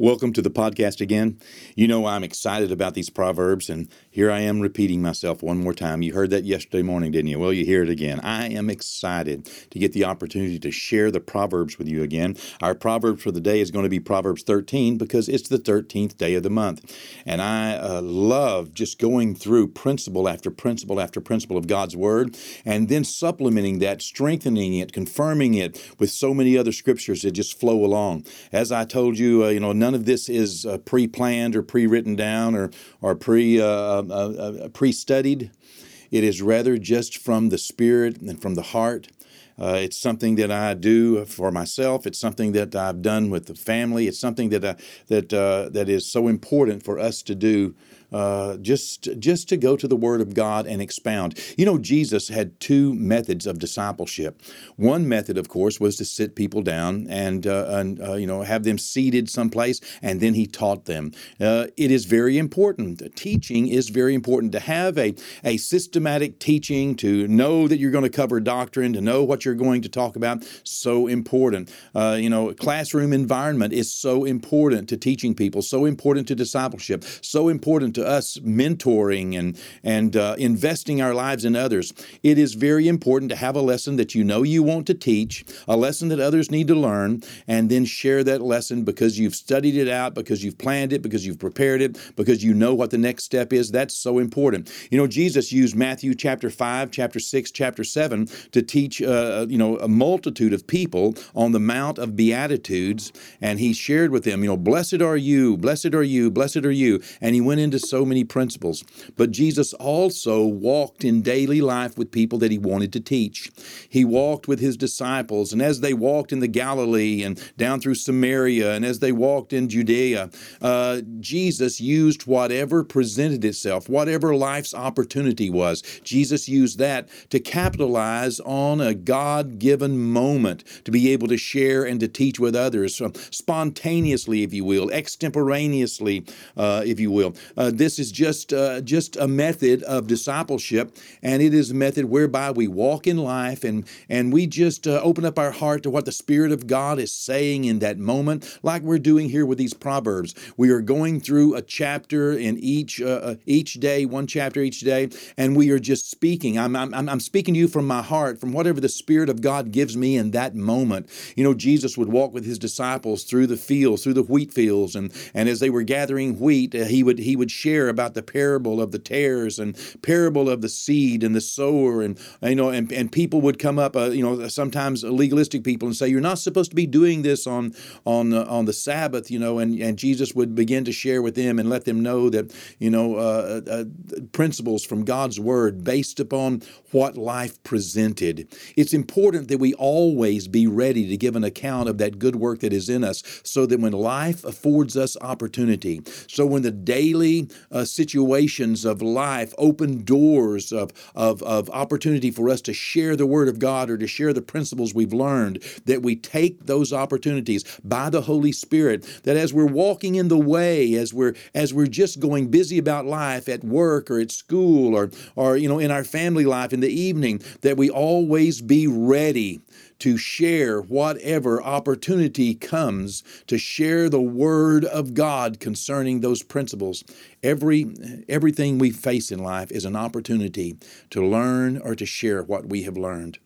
Welcome to the podcast again. You know, I'm excited about these Proverbs, and here I am repeating myself one more time. You heard that yesterday morning, didn't you? Well, you hear it again. I am excited to get the opportunity to share the Proverbs with you again. Our Proverbs for the day is going to be Proverbs 13 because it's the 13th day of the month. And I uh, love just going through principle after principle after principle of God's Word, and then supplementing that, strengthening it, confirming it with so many other scriptures that just flow along. As I told you, uh, you know, none of this is uh, pre-planned or pre-written down or or pre uh, uh, uh, pre-studied. It is rather just from the spirit and from the heart. Uh, it's something that I do for myself. It's something that I've done with the family. It's something that I, that uh, that is so important for us to do uh, just just to go to the Word of God and expound. You know, Jesus had two methods of discipleship. One method, of course, was to sit people down and uh, and uh, you know have them seated someplace, and then he taught them. Uh, it is very important. Teaching is very important to have a a systematic teaching to know that you're going to cover doctrine, to know what you're going to talk about. So important. Uh, you know, classroom environment is so important to teaching people. So important to discipleship. So important to us mentoring and and uh, investing our lives in others, it is very important to have a lesson that you know you want to teach, a lesson that others need to learn, and then share that lesson because you've studied it out, because you've planned it, because you've prepared it, because you know what the next step is. That's so important. You know, Jesus used Matthew chapter five, chapter six, chapter seven to teach uh, you know a multitude of people on the Mount of Beatitudes, and he shared with them, you know, blessed are you, blessed are you, blessed are you, and he went into so many principles. But Jesus also walked in daily life with people that he wanted to teach. He walked with his disciples, and as they walked in the Galilee and down through Samaria, and as they walked in Judea, uh, Jesus used whatever presented itself, whatever life's opportunity was. Jesus used that to capitalize on a God given moment to be able to share and to teach with others, spontaneously, if you will, extemporaneously, uh, if you will. Uh, this is just uh, just a method of discipleship, and it is a method whereby we walk in life and and we just uh, open up our heart to what the Spirit of God is saying in that moment, like we're doing here with these proverbs. We are going through a chapter in each uh, uh each day, one chapter each day, and we are just speaking. I'm, I'm I'm speaking to you from my heart, from whatever the Spirit of God gives me in that moment. You know, Jesus would walk with his disciples through the fields, through the wheat fields, and and as they were gathering wheat, uh, he would he would share share about the parable of the tares and parable of the seed and the sower and you know and, and people would come up uh, you know sometimes legalistic people and say you're not supposed to be doing this on on uh, on the Sabbath you know and and Jesus would begin to share with them and let them know that you know uh, uh, uh principles from God's word based upon what life presented. It's important that we always be ready to give an account of that good work that is in us so that when life affords us opportunity so when the daily uh, situations of life, open doors of, of, of opportunity for us to share the Word of God or to share the principles we've learned, that we take those opportunities by the Holy Spirit, that as we're walking in the way, as we're as we're just going busy about life at work or at school or or you know in our family life in the evening, that we always be ready to share whatever opportunity comes to share the word of God concerning those principles. Every everything we face in life is an opportunity to learn or to share what we have learned.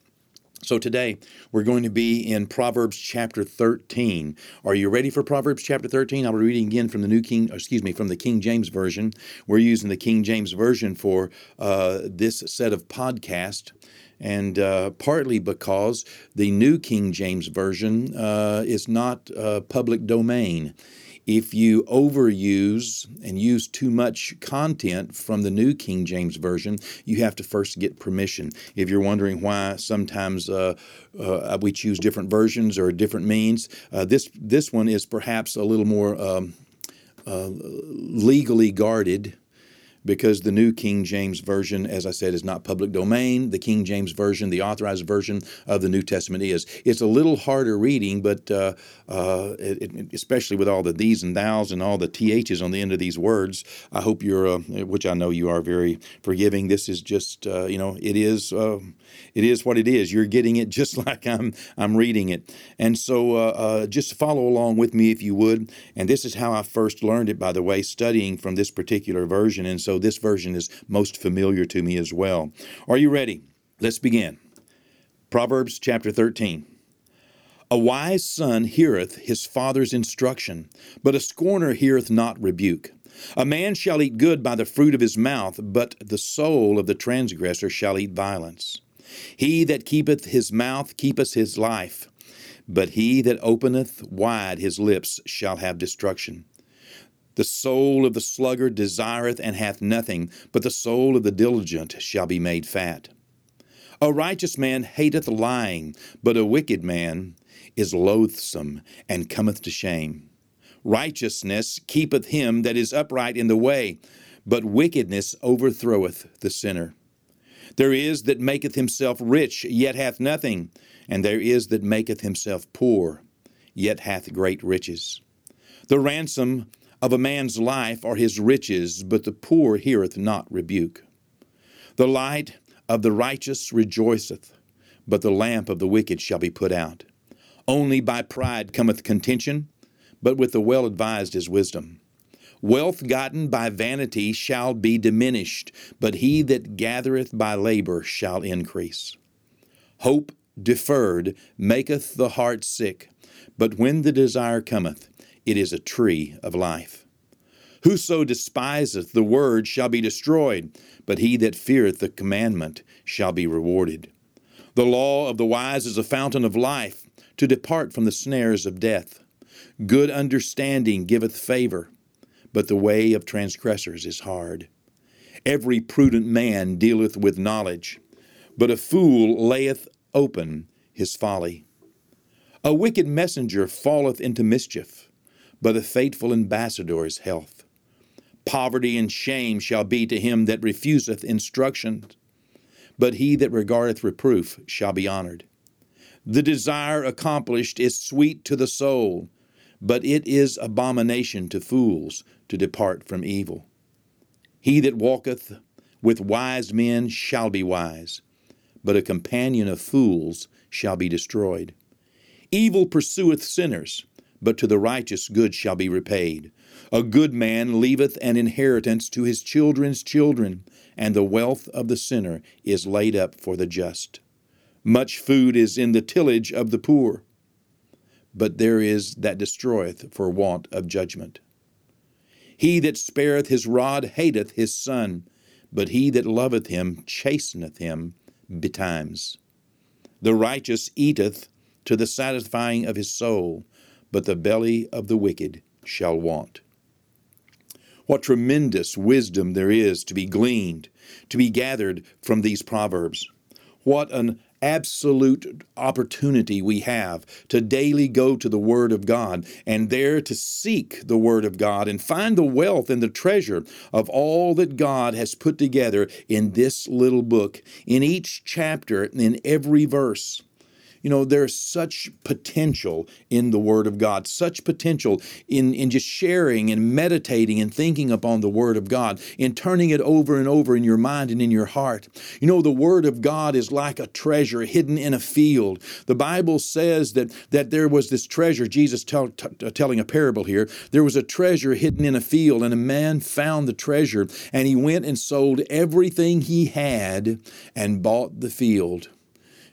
So today we're going to be in Proverbs chapter 13. Are you ready for Proverbs chapter 13? I'll be reading again from the New King, excuse me, from the King James Version. We're using the King James Version for uh, this set of podcast and uh, partly because the New King James Version uh, is not uh, public domain. If you overuse and use too much content from the New King James Version, you have to first get permission. If you're wondering why sometimes uh, uh, we choose different versions or different means, uh, this this one is perhaps a little more um, legally guarded because the New King James Version, as I said, is not public domain. The King James Version, the authorized version of the New Testament, is. It's a little harder reading, but uh, uh, it, it, especially with all the these and thous and all the ths on the end of these words, I hope you're, uh, which I know you are, very forgiving. This is just, uh, you know, it is, uh, it is what it is. You're getting it just like I'm, I'm reading it, and so uh, just follow along with me if you would. And this is how I first learned it, by the way, studying from this particular version, and so so this version is most familiar to me as well. Are you ready? Let's begin. Proverbs chapter 13. A wise son heareth his father's instruction, but a scorner heareth not rebuke. A man shall eat good by the fruit of his mouth, but the soul of the transgressor shall eat violence. He that keepeth his mouth keepeth his life, but he that openeth wide his lips shall have destruction. The soul of the sluggard desireth and hath nothing, but the soul of the diligent shall be made fat. A righteous man hateth lying, but a wicked man is loathsome and cometh to shame. Righteousness keepeth him that is upright in the way, but wickedness overthroweth the sinner. There is that maketh himself rich, yet hath nothing, and there is that maketh himself poor, yet hath great riches. The ransom of a man's life are his riches, but the poor heareth not rebuke. The light of the righteous rejoiceth, but the lamp of the wicked shall be put out. Only by pride cometh contention, but with the well advised is wisdom. Wealth gotten by vanity shall be diminished, but he that gathereth by labor shall increase. Hope deferred maketh the heart sick, but when the desire cometh, it is a tree of life. Whoso despiseth the word shall be destroyed, but he that feareth the commandment shall be rewarded. The law of the wise is a fountain of life, to depart from the snares of death. Good understanding giveth favor, but the way of transgressors is hard. Every prudent man dealeth with knowledge, but a fool layeth open his folly. A wicked messenger falleth into mischief but a faithful ambassador's health. Poverty and shame shall be to him that refuseth instruction, but he that regardeth reproof shall be honored. The desire accomplished is sweet to the soul, but it is abomination to fools to depart from evil. He that walketh with wise men shall be wise, but a companion of fools shall be destroyed. Evil pursueth sinners but to the righteous good shall be repaid. A good man leaveth an inheritance to his children's children, and the wealth of the sinner is laid up for the just. Much food is in the tillage of the poor, but there is that destroyeth for want of judgment. He that spareth his rod hateth his son, but he that loveth him chasteneth him betimes. The righteous eateth to the satisfying of his soul, but the belly of the wicked shall want. What tremendous wisdom there is to be gleaned, to be gathered from these proverbs. What an absolute opportunity we have to daily go to the Word of God and there to seek the Word of God and find the wealth and the treasure of all that God has put together in this little book, in each chapter, in every verse. You know, there's such potential in the Word of God, such potential in, in just sharing and meditating and thinking upon the Word of God, in turning it over and over in your mind and in your heart. You know, the Word of God is like a treasure hidden in a field. The Bible says that, that there was this treasure, Jesus tell, t- telling a parable here, there was a treasure hidden in a field, and a man found the treasure, and he went and sold everything he had and bought the field.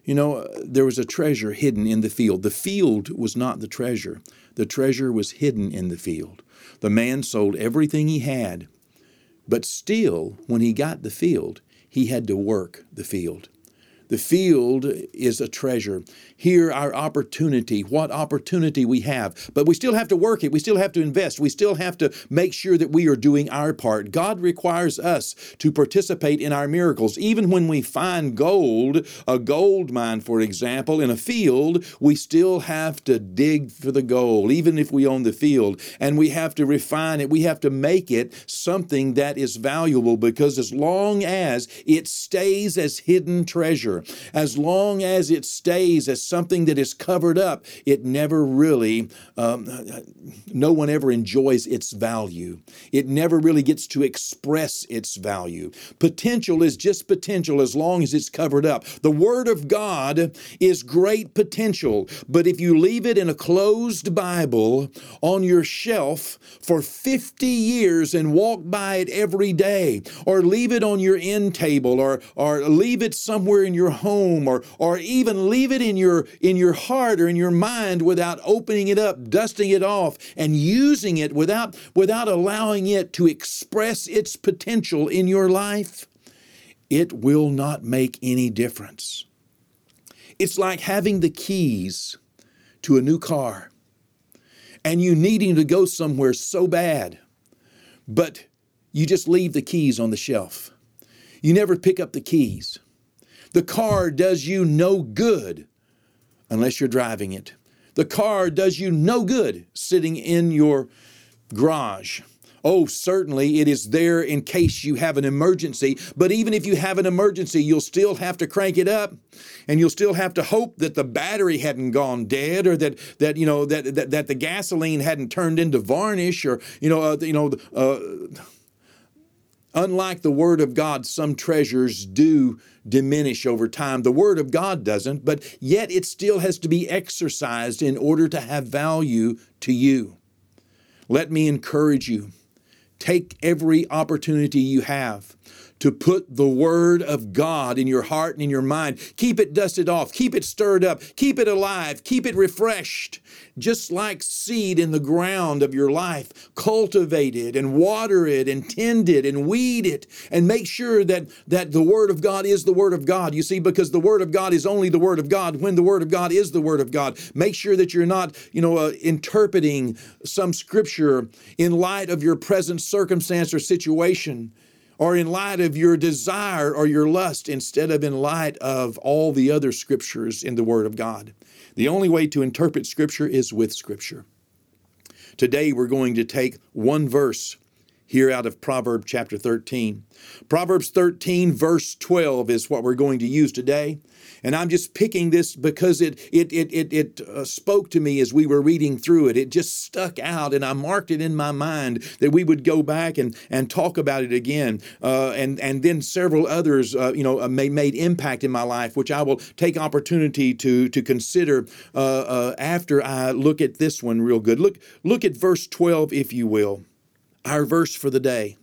You know, uh, there was a treasure hidden in the field. The field was not the treasure, the treasure was hidden in the field. The man sold everything he had, but still, when he got the field, he had to work the field. The field is a treasure. Here, our opportunity, what opportunity we have. But we still have to work it. We still have to invest. We still have to make sure that we are doing our part. God requires us to participate in our miracles. Even when we find gold, a gold mine, for example, in a field, we still have to dig for the gold, even if we own the field. And we have to refine it. We have to make it something that is valuable because as long as it stays as hidden treasure, as long as it stays as something that is covered up, it never really, um, no one ever enjoys its value. It never really gets to express its value. Potential is just potential as long as it's covered up. The Word of God is great potential, but if you leave it in a closed Bible on your shelf for 50 years and walk by it every day, or leave it on your end table, or, or leave it somewhere in your home, or, or even leave it in your, in your heart or in your mind without opening it up, dusting it off, and using it without, without allowing it to express its potential in your life, it will not make any difference. It's like having the keys to a new car and you needing to go somewhere so bad, but you just leave the keys on the shelf. You never pick up the keys. The car does you no good unless you're driving it. The car does you no good sitting in your garage. Oh, certainly it is there in case you have an emergency. But even if you have an emergency, you'll still have to crank it up, and you'll still have to hope that the battery hadn't gone dead, or that that you know that that, that the gasoline hadn't turned into varnish, or you know uh, you know. Uh, Unlike the Word of God, some treasures do diminish over time. The Word of God doesn't, but yet it still has to be exercised in order to have value to you. Let me encourage you take every opportunity you have to put the Word of God in your heart and in your mind. Keep it dusted off, keep it stirred up, keep it alive, keep it refreshed. Just like seed in the ground of your life, cultivate it and water it and tend it and weed it and make sure that, that the Word of God is the Word of God. You see, because the Word of God is only the Word of God when the Word of God is the Word of God. Make sure that you're not, you know, uh, interpreting some scripture in light of your present circumstance or situation or in light of your desire or your lust instead of in light of all the other scriptures in the Word of God. The only way to interpret Scripture is with Scripture. Today we're going to take one verse here out of Proverbs chapter 13. Proverbs 13, verse 12 is what we're going to use today. And I'm just picking this because it it it it, it uh, spoke to me as we were reading through it. It just stuck out, and I marked it in my mind that we would go back and and talk about it again. Uh, and and then several others, uh, you know, uh, made made impact in my life, which I will take opportunity to to consider uh, uh, after I look at this one real good. Look look at verse 12, if you will. Our verse for the day.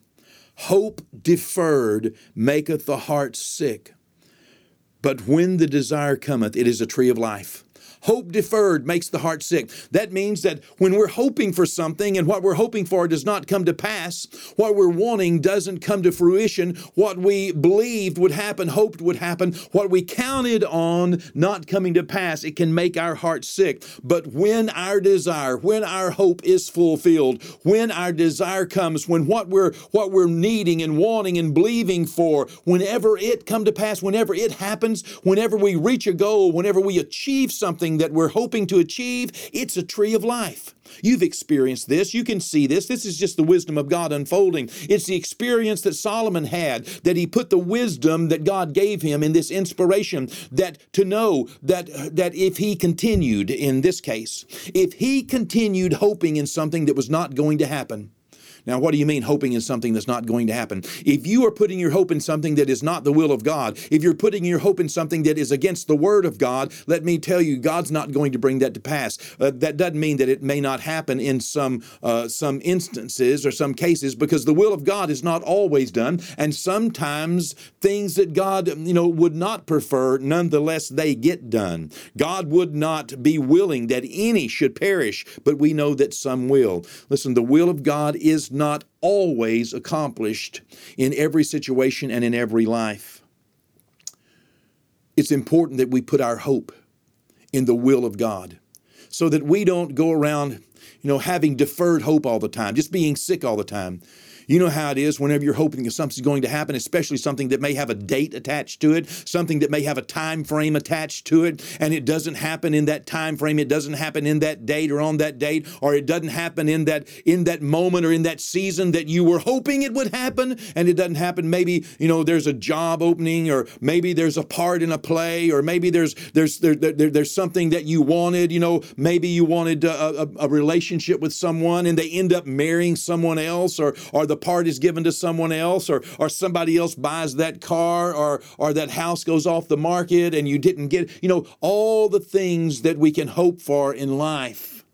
Hope deferred maketh the heart sick, but when the desire cometh, it is a tree of life. Hope deferred makes the heart sick. That means that when we're hoping for something and what we're hoping for does not come to pass, what we're wanting doesn't come to fruition, what we believed would happen, hoped would happen, what we counted on not coming to pass, it can make our heart sick. But when our desire, when our hope is fulfilled, when our desire comes, when what we're what we're needing and wanting and believing for, whenever it come to pass, whenever it happens, whenever we reach a goal, whenever we achieve something that we're hoping to achieve, it's a tree of life. You've experienced this. You can see this. This is just the wisdom of God unfolding. It's the experience that Solomon had, that he put the wisdom that God gave him in this inspiration, that to know that, that if he continued in this case, if he continued hoping in something that was not going to happen, now, what do you mean hoping in something that's not going to happen? If you are putting your hope in something that is not the will of God, if you're putting your hope in something that is against the word of God, let me tell you, God's not going to bring that to pass. Uh, that doesn't mean that it may not happen in some uh, some instances or some cases, because the will of God is not always done, and sometimes things that God you know would not prefer, nonetheless they get done. God would not be willing that any should perish, but we know that some will. Listen, the will of God is not always accomplished in every situation and in every life. it's important that we put our hope in the will of God so that we don't go around, you know, having deferred hope all the time, just being sick all the time. You know how it is whenever you're hoping something's going to happen, especially something that may have a date attached to it, something that may have a time frame attached to it, and it doesn't happen in that time frame, it doesn't happen in that date or on that date, or it doesn't happen in that in that moment or in that season that you were hoping it would happen, and it doesn't happen. Maybe you know there's a job opening, or maybe there's a part in a play, or maybe there's there's there, there there's something that you wanted. You know, maybe you wanted a, a, a relationship with someone, and they end up marrying someone else, or or the the part is given to someone else or or somebody else buys that car or or that house goes off the market and you didn't get you know all the things that we can hope for in life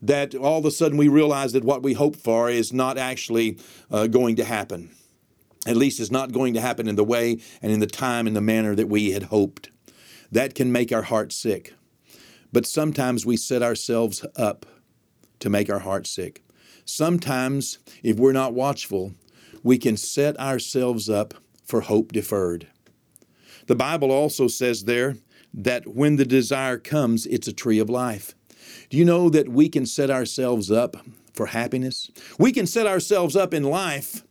that all of a sudden we realize that what we hope for is not actually uh, going to happen. At least is not going to happen in the way and in the time and the manner that we had hoped. That can make our heart sick. But sometimes we set ourselves up to make our heart sick Sometimes, if we're not watchful, we can set ourselves up for hope deferred. The Bible also says there that when the desire comes, it's a tree of life. Do you know that we can set ourselves up for happiness? We can set ourselves up in life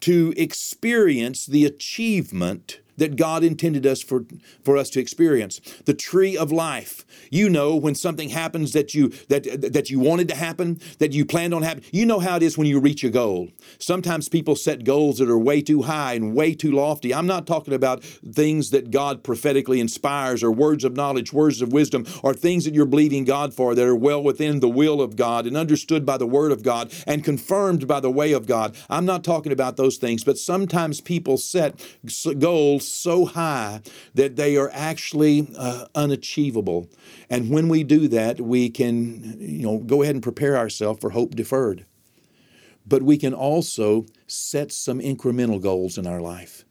to experience the achievement that God intended us for, for us to experience. The tree of life. You know when something happens that you that that you wanted to happen, that you planned on happening. You know how it is when you reach a goal. Sometimes people set goals that are way too high and way too lofty. I'm not talking about things that God prophetically inspires or words of knowledge, words of wisdom, or things that you're believing God for that are well within the will of God and understood by the word of God and confirmed by the way of God. I'm not talking about those things, but sometimes people set goals so high that they are actually uh, unachievable. And when we do that, we can, you know, go ahead and prepare ourselves for hope deferred. But we can also set some incremental goals in our life.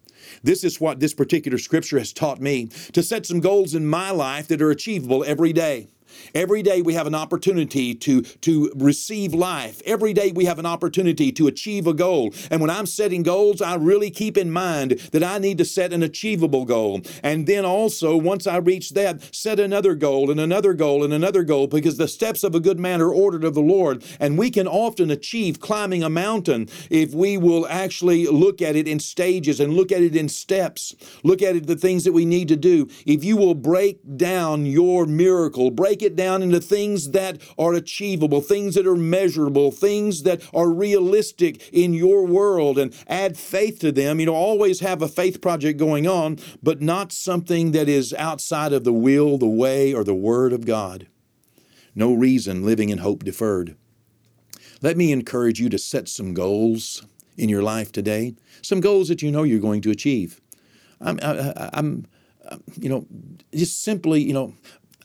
This is what this particular scripture has taught me to set some goals in my life that are achievable every day. Every day we have an opportunity to, to receive life. Every day we have an opportunity to achieve a goal. And when I'm setting goals, I really keep in mind that I need to set an achievable goal. And then also, once I reach that, set another goal and another goal and another goal because the steps of a good man are ordered of the Lord. And we can often achieve climbing a mountain if we will actually look at it in stages and look at it in steps. Look at it, the things that we need to do. If you will break down your miracle, break it down into things that are achievable, things that are measurable, things that are realistic in your world and add faith to them. You know, always have a faith project going on, but not something that is outside of the will, the way, or the word of God. No reason living in hope deferred. Let me encourage you to set some goals in your life today, some goals that you know you're going to achieve. I'm, I, I'm, you know, just simply, you know,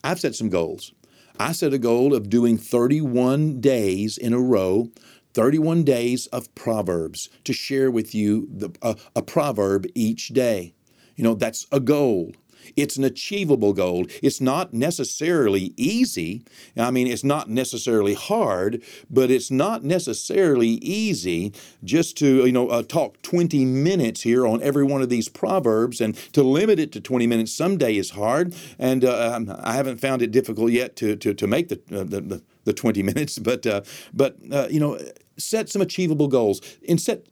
I've set some goals. I set a goal of doing 31 days in a row 31 days of Proverbs to share with you the, a, a proverb each day. You know, that's a goal. It's an achievable goal. It's not necessarily easy. I mean, it's not necessarily hard, but it's not necessarily easy just to, you know, uh, talk 20 minutes here on every one of these proverbs and to limit it to 20 minutes someday is hard. And uh, um, I haven't found it difficult yet to, to, to make the, uh, the, the, the, 20 minutes, but, uh, but uh, you know, set some achievable goals and set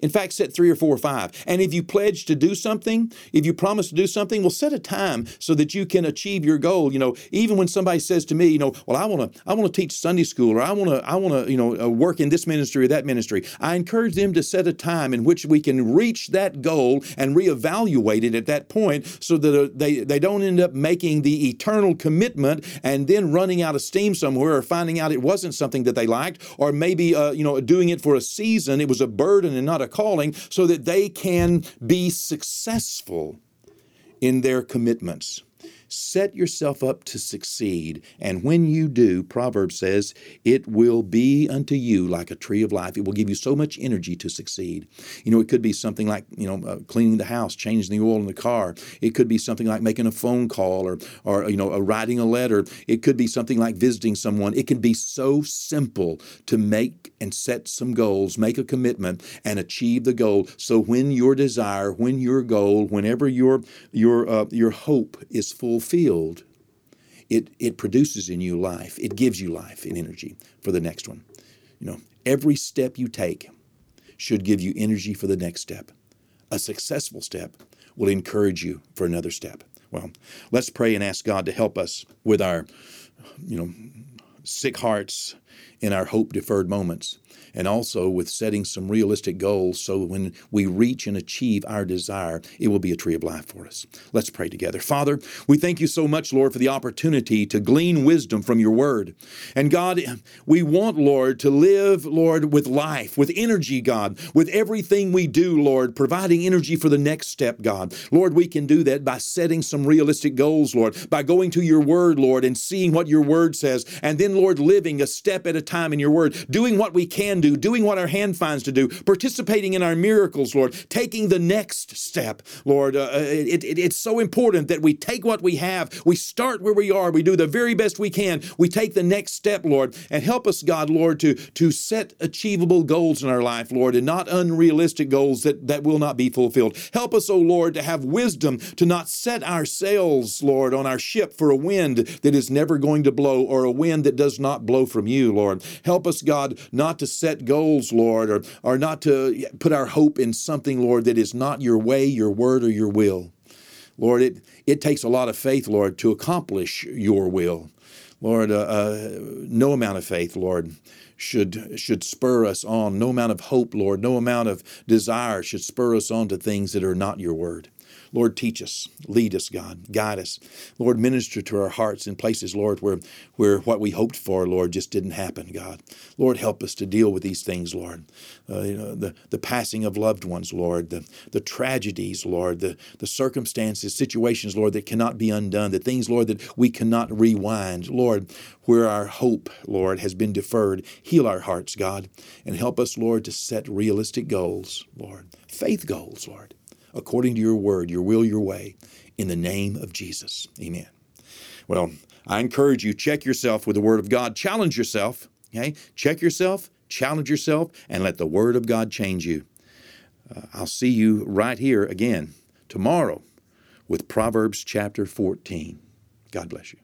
in fact, set three or four or five. And if you pledge to do something, if you promise to do something, well, set a time so that you can achieve your goal. You know, even when somebody says to me, you know, well, I want to, I want to teach Sunday school, or I want to, I want to, you know, uh, work in this ministry or that ministry. I encourage them to set a time in which we can reach that goal and reevaluate it at that point, so that uh, they they don't end up making the eternal commitment and then running out of steam somewhere, or finding out it wasn't something that they liked, or maybe, uh, you know, doing it for a season, it was a burden and not a calling, so that they can be successful in their commitments. Set yourself up to succeed. And when you do, Proverbs says, it will be unto you like a tree of life. It will give you so much energy to succeed. You know, it could be something like, you know, uh, cleaning the house, changing the oil in the car. It could be something like making a phone call or, or you know, uh, writing a letter. It could be something like visiting someone. It can be so simple to make and set some goals, make a commitment, and achieve the goal. So when your desire, when your goal, whenever your your uh, your hope is fulfilled, it it produces in you life. It gives you life and energy for the next one. You know, every step you take should give you energy for the next step. A successful step will encourage you for another step. Well, let's pray and ask God to help us with our, you know, sick hearts in our hope deferred moments and also with setting some realistic goals so when we reach and achieve our desire, it will be a tree of life for us. Let's pray together. Father, we thank you so much, Lord, for the opportunity to glean wisdom from your word. And God, we want, Lord, to live, Lord, with life, with energy, God, with everything we do, Lord, providing energy for the next step, God. Lord, we can do that by setting some realistic goals, Lord, by going to your word, Lord, and seeing what your word says, and then, Lord, living a step at a time in your word, doing what we can do, doing what our hand finds to do, participating in our miracles, Lord, taking the next step, Lord. Uh, it, it, it's so important that we take what we have, we start where we are, we do the very best we can, we take the next step, Lord, and help us, God, Lord, to, to set achievable goals in our life, Lord, and not unrealistic goals that, that will not be fulfilled. Help us, O oh Lord, to have wisdom to not set our sails, Lord, on our ship for a wind that is never going to blow or a wind that does not blow from you, Lord. Help us, God, not to set goals, Lord, or, or not to put our hope in something, Lord, that is not your way, your word, or your will. Lord, it, it takes a lot of faith, Lord, to accomplish your will. Lord, uh, uh, no amount of faith, Lord, should should spur us on. No amount of hope, Lord, no amount of desire should spur us on to things that are not your word. Lord, teach us, lead us, God, guide us. Lord, minister to our hearts in places, Lord, where, where what we hoped for, Lord, just didn't happen, God. Lord, help us to deal with these things, Lord. Uh, you know, the, the passing of loved ones, Lord, the, the tragedies, Lord, the, the circumstances, situations, Lord, that cannot be undone, the things, Lord, that we cannot rewind. Lord, where our hope, Lord, has been deferred, heal our hearts, God, and help us, Lord, to set realistic goals, Lord, faith goals, Lord according to your word, your will, your way, in the name of Jesus. Amen. Well, I encourage you, check yourself with the word of God. Challenge yourself. Okay? Check yourself, challenge yourself, and let the word of God change you. Uh, I'll see you right here again tomorrow with Proverbs chapter 14. God bless you.